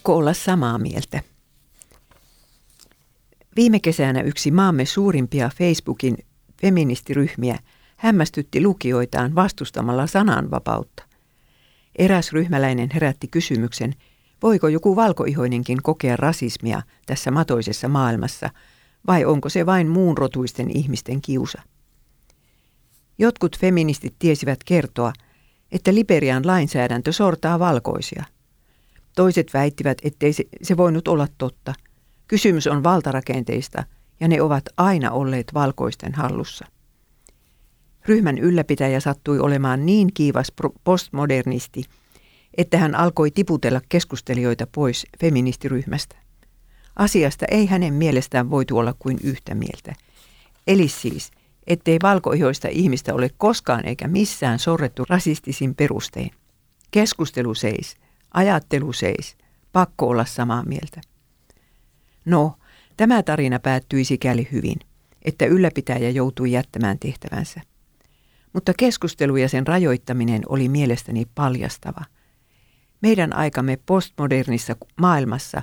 Pakko olla samaa mieltä. Viime kesänä yksi maamme suurimpia Facebookin feministiryhmiä hämmästytti lukijoitaan vastustamalla sananvapautta. Eräs ryhmäläinen herätti kysymyksen, voiko joku valkoihoinenkin kokea rasismia tässä matoisessa maailmassa, vai onko se vain muunrotuisten ihmisten kiusa. Jotkut feministit tiesivät kertoa, että Liberian lainsäädäntö sortaa valkoisia. Toiset väittivät, ettei se, se voinut olla totta. Kysymys on valtarakenteista ja ne ovat aina olleet valkoisten hallussa. Ryhmän ylläpitäjä sattui olemaan niin kiivas postmodernisti, että hän alkoi tiputella keskustelijoita pois feministiryhmästä. Asiasta ei hänen mielestään voitu olla kuin yhtä mieltä. Eli siis, ettei valkoihoista ihmistä ole koskaan eikä missään sorrettu rasistisin perustein. Keskustelu seis, ajattelu seis, pakko olla samaa mieltä. No, tämä tarina päättyi sikäli hyvin, että ylläpitäjä joutui jättämään tehtävänsä. Mutta keskustelu ja sen rajoittaminen oli mielestäni paljastava. Meidän aikamme postmodernissa maailmassa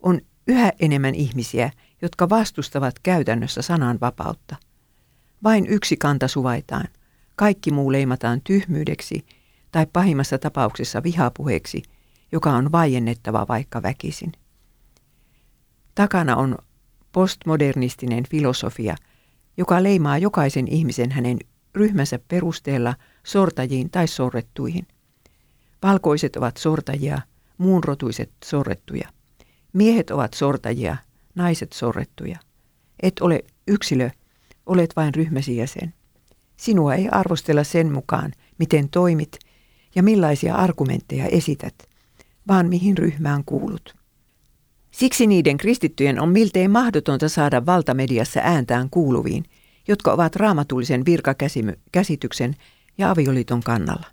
on yhä enemmän ihmisiä, jotka vastustavat käytännössä sananvapautta. Vain yksi kanta suvaitaan. Kaikki muu leimataan tyhmyydeksi tai pahimmassa tapauksessa vihapuheeksi, joka on vaiennettava vaikka väkisin. Takana on postmodernistinen filosofia, joka leimaa jokaisen ihmisen hänen ryhmänsä perusteella sortajiin tai sorrettuihin. Valkoiset ovat sortajia, muunrotuiset sorrettuja. Miehet ovat sortajia, naiset sorrettuja. Et ole yksilö, olet vain ryhmäsi jäsen. Sinua ei arvostella sen mukaan, miten toimit ja millaisia argumentteja esität, vaan mihin ryhmään kuulut. Siksi niiden kristittyjen on miltei mahdotonta saada valtamediassa ääntään kuuluviin, jotka ovat raamatullisen virkakäsityksen ja avioliiton kannalla.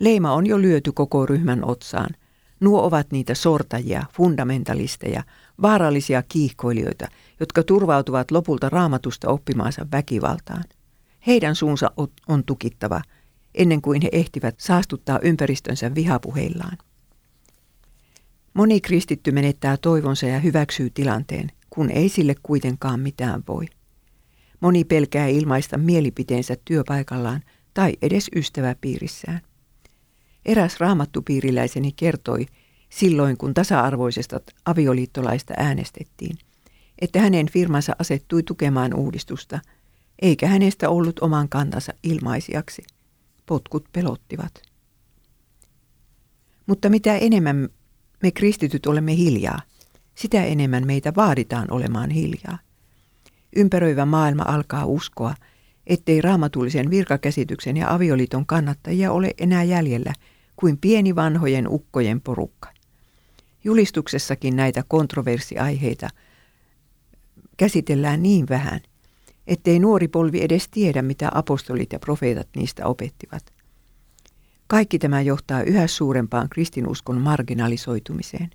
Leima on jo lyöty koko ryhmän otsaan. Nuo ovat niitä sortajia, fundamentalisteja, vaarallisia kiihkoilijoita, jotka turvautuvat lopulta raamatusta oppimaansa väkivaltaan. Heidän suunsa on tukittava, ennen kuin he ehtivät saastuttaa ympäristönsä vihapuheillaan. Moni kristitty menettää toivonsa ja hyväksyy tilanteen, kun ei sille kuitenkaan mitään voi. Moni pelkää ilmaista mielipiteensä työpaikallaan tai edes ystäväpiirissään. Eräs raamattupiiriläiseni kertoi silloin, kun tasa-arvoisesta avioliittolaista äänestettiin, että hänen firmansa asettui tukemaan uudistusta, eikä hänestä ollut oman kantansa ilmaisiaksi. Potkut pelottivat. Mutta mitä enemmän me kristityt olemme hiljaa, sitä enemmän meitä vaaditaan olemaan hiljaa. Ympäröivä maailma alkaa uskoa, ettei raamatullisen virkakäsityksen ja avioliiton kannattajia ole enää jäljellä kuin pieni vanhojen ukkojen porukka. Julistuksessakin näitä kontroversiaiheita käsitellään niin vähän, ettei nuori polvi edes tiedä, mitä apostolit ja profeetat niistä opettivat. Kaikki tämä johtaa yhä suurempaan kristinuskon marginalisoitumiseen.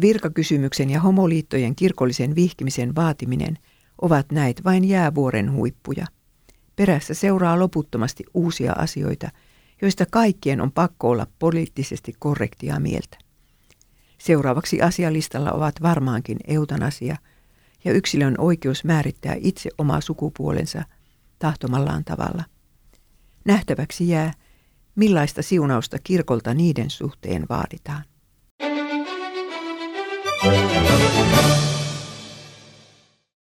Virkakysymyksen ja homoliittojen kirkollisen vihkimisen vaatiminen ovat näitä vain jäävuoren huippuja. Perässä seuraa loputtomasti uusia asioita, joista kaikkien on pakko olla poliittisesti korrektia mieltä. Seuraavaksi asialistalla ovat varmaankin eutanasia ja yksilön oikeus määrittää itse oma sukupuolensa tahtomallaan tavalla. Nähtäväksi jää, millaista siunausta kirkolta niiden suhteen vaaditaan. Thank you.